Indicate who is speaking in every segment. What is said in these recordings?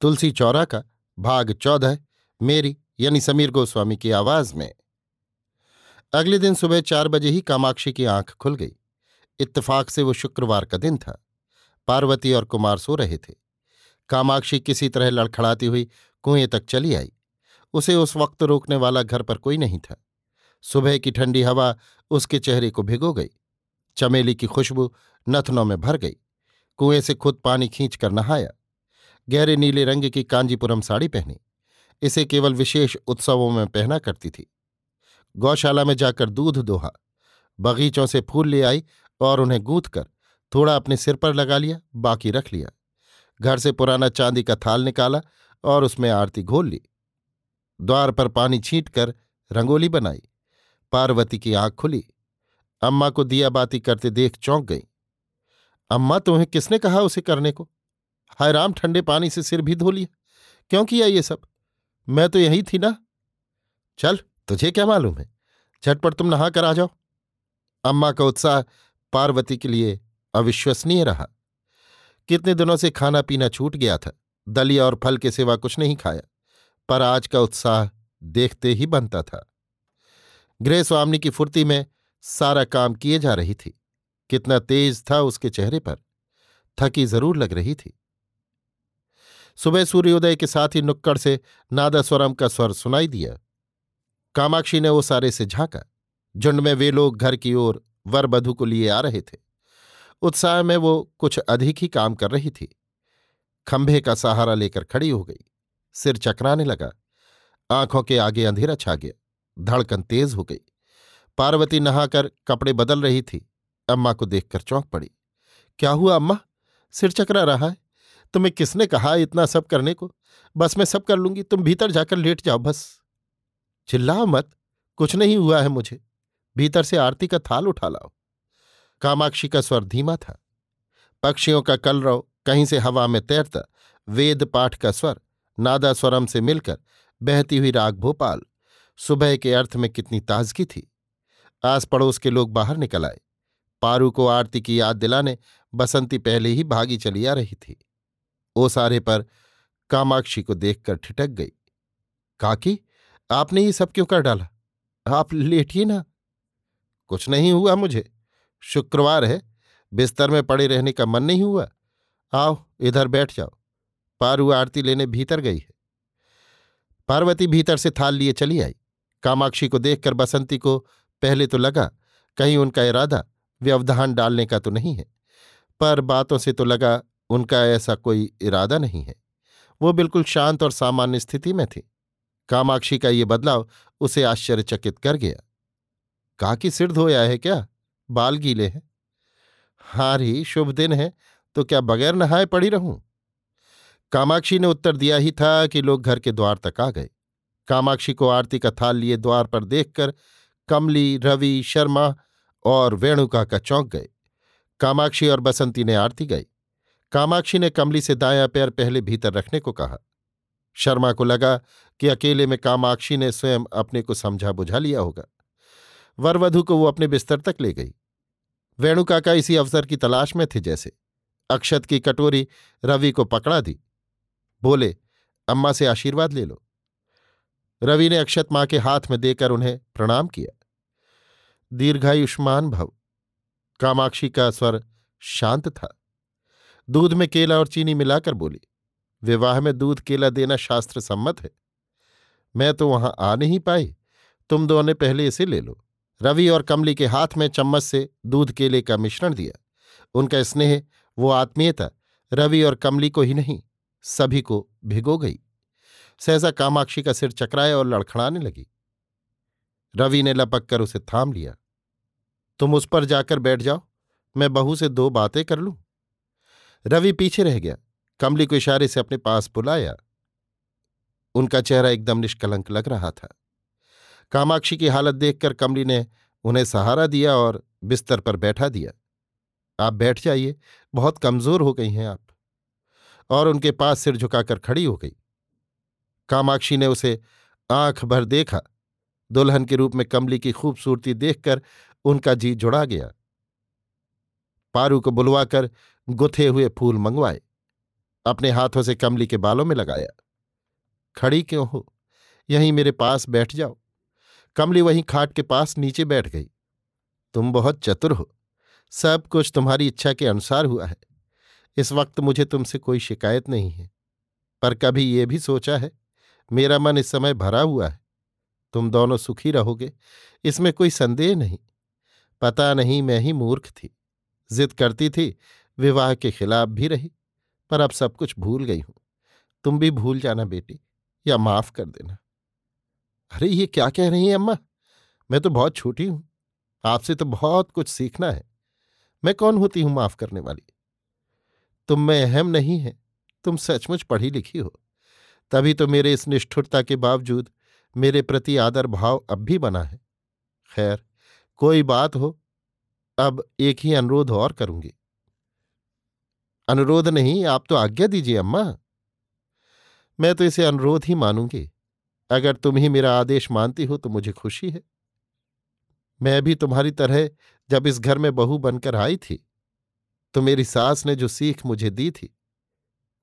Speaker 1: तुलसी चौरा का भाग चौदह मेरी यानी समीर गोस्वामी की आवाज़ में। अगले दिन सुबह चार बजे ही कामाक्षी की आँख खुल गई। इत्तेफाक से वो शुक्रवार का दिन था। पार्वती और कुमार सो रहे थे। कामाक्षी किसी तरह लड़खड़ाती हुई कुएँ तक चली आई। उसे उस वक्त रोकने वाला घर पर कोई नहीं था। सुबह की ठंडी हवा उसके चेहरे को भिगो गई। चमेली की खुशबू नथनों में भर गई। कुएँ से खुद पानी खींच कर नहाया। गहरे नीले रंग की कांजीपुरम साड़ी पहनी। इसे केवल विशेष उत्सवों में पहना करती थी। गौशाला में जाकर दूध दोहा। बगीचों से फूल ले आई और उन्हें गूंथ कर थोड़ा अपने सिर पर लगा लिया, बाकी रख लिया। घर से पुराना चांदी का थाल निकाला और उसमें आरती घोल ली। द्वार पर पानी छींट कर रंगोली बनाई। पार्वती की आँख खुली। अम्मा को दिया बाती करते देख चौंक गई। अम्मा, तुम्हें किसने कहा उसे करने को? हाय राम, ठंडे पानी से सिर भी धो लिया क्यों किया ये सब? मैं तो यही थी ना। चल, तुझे क्या मालूम है? झटपट तुम नहा कर आ जाओ। अम्मा का उत्साह पार्वती के लिए अविश्वसनीय रहा। कितने दिनों से खाना पीना छूट गया था। दलिया और फल के सिवा कुछ नहीं खाया। पर आज का उत्साह देखते ही बनता था। गृह स्वामी की फुर्ती में सारा काम किए जा रही थी। कितना तेज था उसके चेहरे पर। थकी ज़रूर लग रही थी। सुबह सूर्योदय के साथ ही नुक्कड़ से नादास्वरम का स्वर सुनाई दिया। कामाक्षी ने वो सारे से झांका। झुंड में वे लोग घर की ओर वर बधु को लिए आ रहे थे। उत्साह में वो कुछ अधिक ही काम कर रही थी। खंभे का सहारा लेकर खड़ी हो गई। सिर चकराने लगा। आँखों के आगे अंधेरा छा गया। धड़कन तेज हो गई। पार्वती नहाकर कपड़े बदल रही थी। अम्मा को देखकर चौंक पड़ी। क्या हुआ अम्मा? सिर चकरा रहा है? तुम्हें किसने कहा इतना सब करने को? बस मैं सब कर लूँगी, तुम भीतर जाकर लेट जाओ, बस। चिल्लाओ मत, कुछ नहीं हुआ है मुझे। भीतर से आरती का थाल उठा लाओ। कामाक्षी का स्वर धीमा था। पक्षियों का कलरव कहीं से हवा में तैरता, वेद पाठ का स्वर, नादा स्वरम से मिलकर बहती हुई राग भोपाल, सुबह के अर्थ में कितनी ताजगी थी। आस पड़ोस के लोग बाहर निकल आए। पारू को आरती की याद दिलाने बसंती पहले ही भागी चली आ रही थी। ओसारे पर कामाक्षी को देखकर ठिठक गई। काकी, आपने ये सब क्यों कर डाला? आप लेटिए ना। कुछ नहीं हुआ मुझे। शुक्रवार है, बिस्तर में पड़े रहने का मन नहीं हुआ। आओ, इधर बैठ जाओ। पारू आरती लेने भीतर गई है। पार्वती भीतर से थाल लिए चली आई। कामाक्षी को देखकर बसंती को पहले तो लगा, कहीं उनका इरादा व्यवधान डालने का तो नहीं है, पर बातों से तो लगा उनका ऐसा कोई इरादा नहीं है। वो बिल्कुल शांत और सामान्य स्थिति में थी। कामाक्षी का ये बदलाव उसे आश्चर्यचकित कर गया। कहा कि सिर धोया है क्या? बाल गीले हैं? हाँ री, शुभ दिन है तो क्या बगैर नहाए पड़ी रहूँ? कामाक्षी ने उत्तर दिया ही था कि लोग घर के द्वार तक आ गए। कामाक्षी को आरती का थाल लिए द्वार पर देखकर कमली, रवि, शर्मा और वेणुका का चौंक गए। कामाक्षी और बसंती ने आरती गाई। कामाक्षी ने कमली से दाया पैर पहले भीतर रखने को कहा। शर्मा को लगा कि अकेले में कामाक्षी ने स्वयं अपने को समझा बुझा लिया होगा। वरवधु को वो अपने बिस्तर तक ले गई। वेणुकाका इसी अवसर की तलाश में थे जैसे। अक्षत की कटोरी रवि को पकड़ा दी। बोले, अम्मा से आशीर्वाद ले लो। रवि ने अक्षत माँ के हाथ में देकर उन्हें प्रणाम किया। दीर्घायुष्मान भव। कामाक्षी का स्वर शांत था। दूध में केला और चीनी मिलाकर बोली, विवाह में दूध केला देना शास्त्र सम्मत है। मैं तो वहाँ आ नहीं पाई। तुम दोनों पहले इसे ले लो। रवि और कमली के हाथ में चम्मच से दूध केले का मिश्रण दिया। उनका स्नेह, वो आत्मीयता रवि और कमली को ही नहीं, सभी को भिगो गई। सहसा कामाक्षी का सिर चकराया और लड़खड़ाने लगी। रवि ने लपक कर उसे थाम लिया। तुम उस पर जाकर बैठ जाओ। मैं बहू से दो बातें कर लूँ। रवि पीछे रह गया। कमली को इशारे से अपने पास बुलाया। उनका चेहरा एकदम निष्कलंक लग रहा था। कामाक्षी की हालत देखकर कमली ने उन्हें सहारा दिया और बिस्तर पर बैठा दिया। आप बैठ जाइए, बहुत कमज़ोर हो गई हैं आप। और उनके पास सिर झुकाकर खड़ी हो गई। कामाक्षी ने उसे आँख भर देखा। दुल्हन के रूप में कमली की खूबसूरती देखकर उनका जी जुड़ा गया। पारू को बुलवाकर गुथे हुए फूल मंगवाए, अपने हाथों से कमली के बालों में लगाया। खड़ी क्यों हो? यहीं मेरे पास बैठ जाओ। कमली वहीं खाट के पास नीचे बैठ गई। तुम बहुत चतुर हो। सब कुछ तुम्हारी इच्छा के अनुसार हुआ है। इस वक्त मुझे तुमसे कोई शिकायत नहीं है। पर कभी ये भी सोचा है, मेरा मन इस समय भरा हुआ है। तुम दोनों सुखी रहोगे, इसमें कोई संदेह नहीं। पता नहीं मैं ही मूर्ख थी। जिद करती थी विवाह के खिलाफ भी रही, पर अब सब कुछ भूल गई हूँ। तुम भी भूल जाना बेटी, या माफ़ कर देना। अरे, ये क्या कह रही हैं अम्मा? मैं तो बहुत छोटी हूँ। आपसे तो बहुत कुछ सीखना है। मैं कौन होती हूँ माफ़ करने वाली? तुम में अहम नहीं है। तुम सचमुच पढ़ी लिखी हो। तभी तो मेरे इस निष्ठुरता के बावजूद मेरे प्रति आदर भाव अब भी बना है। खैर, कोई बात हो, अब एक ही अनुरोध और करूँगी। अनुरोध नहीं, आप तो आज्ञा दीजिए, अम्मा। मैं तो इसे अनुरोध ही मानूँगी। अगर तुम ही मेरा आदेश मानती हो तो मुझे खुशी है। मैं भी तुम्हारी तरह जब इस घर में बहू बनकर आई थी तो मेरी सास ने जो सीख मुझे दी थी,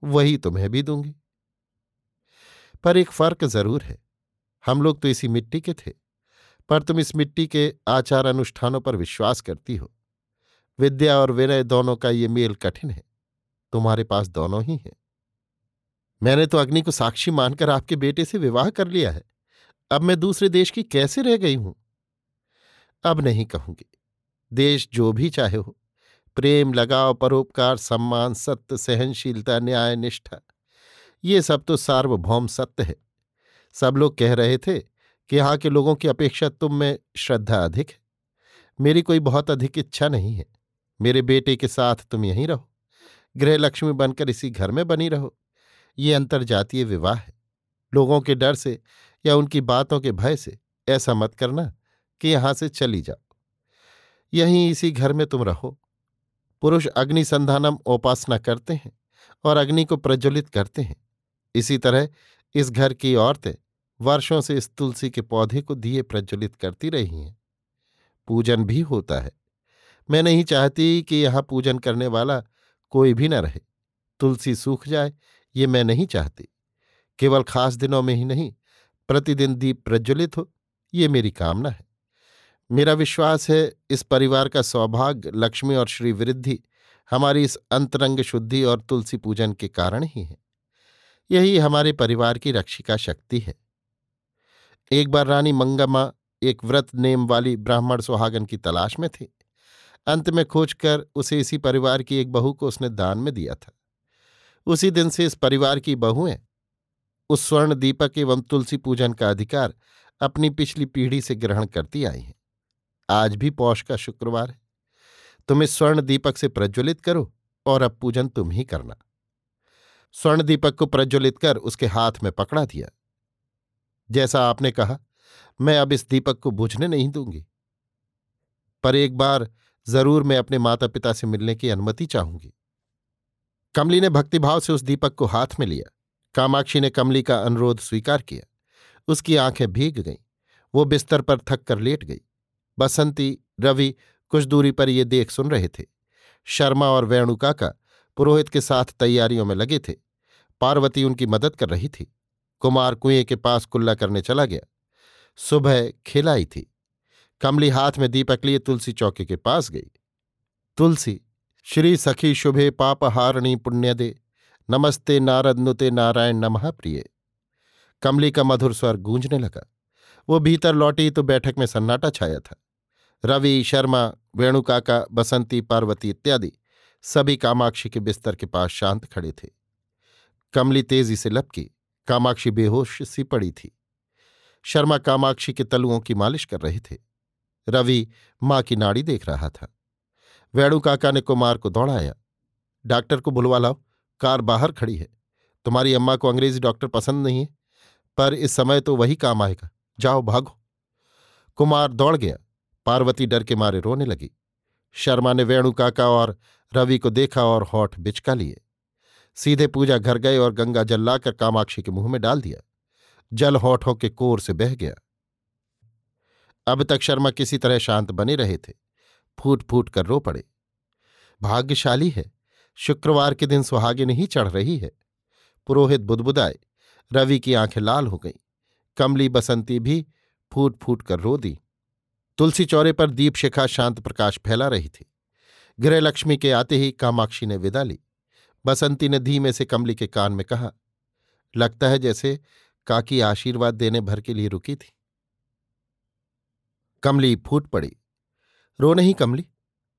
Speaker 1: वही तुम्हें भी दूँगी। पर एक फ़र्क ज़रूर है। हम लोग तो इसी मिट्टी के थे, पर तुम इस मिट्टी के आचार अनुष्ठानों पर विश्वास करती हो। विद्या और विनय दोनों का ये मेल कठिन है। तुम्हारे पास दोनों ही हैं। मैंने तो अग्नि को साक्षी मानकर आपके बेटे से विवाह कर लिया है। अब मैं दूसरे देश की कैसे रह गई हूँ? अब नहीं कहूँगी। देश जो भी चाहे हो। प्रेम, लगाव, परोपकार, सम्मान, सत्य, सहनशीलता, न्याय, निष्ठा, ये सब तो सार्वभौम सत्य है। सब लोग कह रहे थे कि यहाँ के लोगों की अपेक्षा तुम में श्रद्धा अधिक है। मेरी कोई बहुत अधिक इच्छा नहीं है। मेरे बेटे के साथ तुम यहीं रहो। गृहलक्ष्मी बनकर इसी घर में बनी रहो। ये अंतर्जातीय विवाह है। लोगों के डर से या उनकी बातों के भय से ऐसा मत करना कि यहाँ से चली जाओ। यहीं इसी घर में तुम रहो। पुरुष अग्नि संधानम उपासना करते हैं और अग्नि को प्रज्वलित करते हैं। इसी तरह इस घर की औरतें वर्षों से इस तुलसी के पौधे को दिए प्रज्वलित करती रही हैं। पूजन भी होता है। मैं नहीं चाहती कि यहाँ पूजन करने वाला कोई भी न रहे। तुलसी सूख जाए, ये मैं नहीं चाहती। केवल खास दिनों में ही नहीं, प्रतिदिन दीप प्रज्वलित हो, ये मेरी कामना है। मेरा विश्वास है, इस परिवार का सौभाग्य, लक्ष्मी और श्री वृद्धि हमारी इस अंतरंग शुद्धि और तुलसी पूजन के कारण ही है। यही हमारे परिवार की रक्षिका शक्ति है। एक बार रानी मंगम्मा एक व्रत नेम वाली ब्राह्मण सुहागन की तलाश में थी। अंत में खोजकर उसे इसी परिवार की एक बहू को उसने दान में दिया था। उसी दिन से इस परिवार की बहुएँ, उस स्वर्ण दीपक एवं तुलसी पूजन का अधिकार अपनी पिछली पीढ़ी से ग्रहण करती आई हैं। आज भी पौष का शुक्रवार है। तुम इस स्वर्ण दीपक से प्रज्वलित करो और अब पूजन तुम ही करना। स्वर्ण दीपक को प्रज्वलित कर उसके हाथ में पकड़ा दिया। जैसा आपने कहा, मैं अब इस दीपक को बुझने नहीं दूँगी। पर एक बार ज़रूर मैं अपने माता पिता से मिलने की अनुमति चाहूँगी। कमली ने भक्तिभाव से उस दीपक को हाथ में लिया। कामाक्षी ने कमली का अनुरोध स्वीकार किया। उसकी आँखें भीग गईं। वो बिस्तर पर थक कर लेट गई। बसंती, रवि कुछ दूरी पर ये देख सुन रहे थे। शर्मा और वेणुकाका पुरोहित के साथ तैयारियों में लगे थे। पार्वती उनकी मदद कर रही थी। कुमार कुएँ के पास कुल्ला करने चला गया। सुबह खिलाई थी। कमली हाथ में दीपक लिए तुलसी चौकी के पास गई। तुलसी, श्री सखी शुभे पापहारिणी पुण्यदे नमस्ते नारद नुते नारायण नमः प्रिय। कमली का मधुर स्वर गूंजने लगा। वो भीतर लौटी तो बैठक में सन्नाटा छाया था। रवि, शर्मा वेणुकाका बसंती, पार्वती इत्यादि सभी कामाक्षी के बिस्तर के पास शांत खड़े थे। कमली तेज़ी से लपकी। कामाक्षी बेहोश सी पड़ी थी। शर्मा कामाक्षी के तलुओं की मालिश कर रहे थे। रवि माँ की नाड़ी देख रहा था। वेणु काका ने कुमार को दौड़ाया। डॉक्टर को बुलवा लाओ, कार बाहर खड़ी है। तुम्हारी अम्मा को अंग्रेज़ी डॉक्टर पसंद नहीं है, पर इस समय तो वही काम आएगा। जाओ, भागो। कुमार दौड़ गया। पार्वती डर के मारे रोने लगी। शर्मा ने वेणु काका और रवि को देखा और होठ बिचका लिए। सीधे पूजा घर गए और गंगा जल लाकर कामाक्षी के मुँह में डाल दिया। जल होठों के कोर से बह गया। अब तक शर्मा किसी तरह शांत बने रहे थे। फूट फूट कर रो पड़े। भाग्यशाली है। शुक्रवार के दिन सुहागे नहीं चढ़ रही है। पुरोहित बुदबुदाए। रवि की आँखें लाल हो गईं। कमली बसंती भी फूट फूट कर रो दी। तुलसी चौरे पर दीप शिखा शांत प्रकाश फैला रही थी। गृहलक्ष्मी के आते ही कामाक्षी ने विदा ली। बसंती ने धीमे से कमली के कान में कहा, लगता है जैसे काकी आशीर्वाद देने भर के लिए रुकी थी। कमली फूट पड़ी। रो नहीं कमली,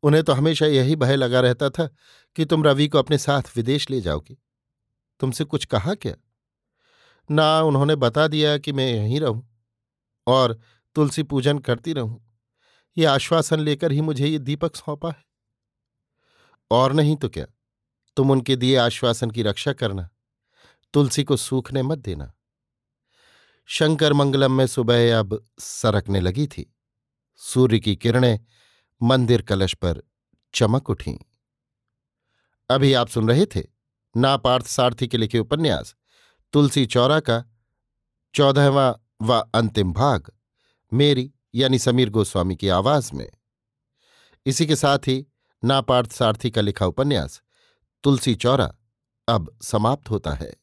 Speaker 1: उन्हें तो हमेशा यही भय लगा रहता था कि तुम रवि को अपने साथ विदेश ले जाओगी। तुमसे कुछ कहा क्या? ना उन्होंने बता दिया कि मैं यहीं रहूँ, और तुलसी पूजन करती रहूँ। ये आश्वासन लेकर ही मुझे ये दीपक सौंपा है। और नहीं तो क्या? तुम उनके दिए आश्वासन की रक्षा करना, तुलसी को सूखने मत देना। शंकर मंगलम में सुबह अब सरकने लगी थी। सूर्य की किरणें मंदिर कलश पर चमक उठीं। अभी आप सुन रहे थे नापार्थ सारथी के लिखे उपन्यास, तुलसी चौरा का चौदहवा व अंतिम भाग, मेरी यानी समीर गोस्वामी की आवाज़ में। इसी के साथ ही नापार्थ सारथी का लिखा उपन्यास, तुलसी चौरा अब समाप्त होता है।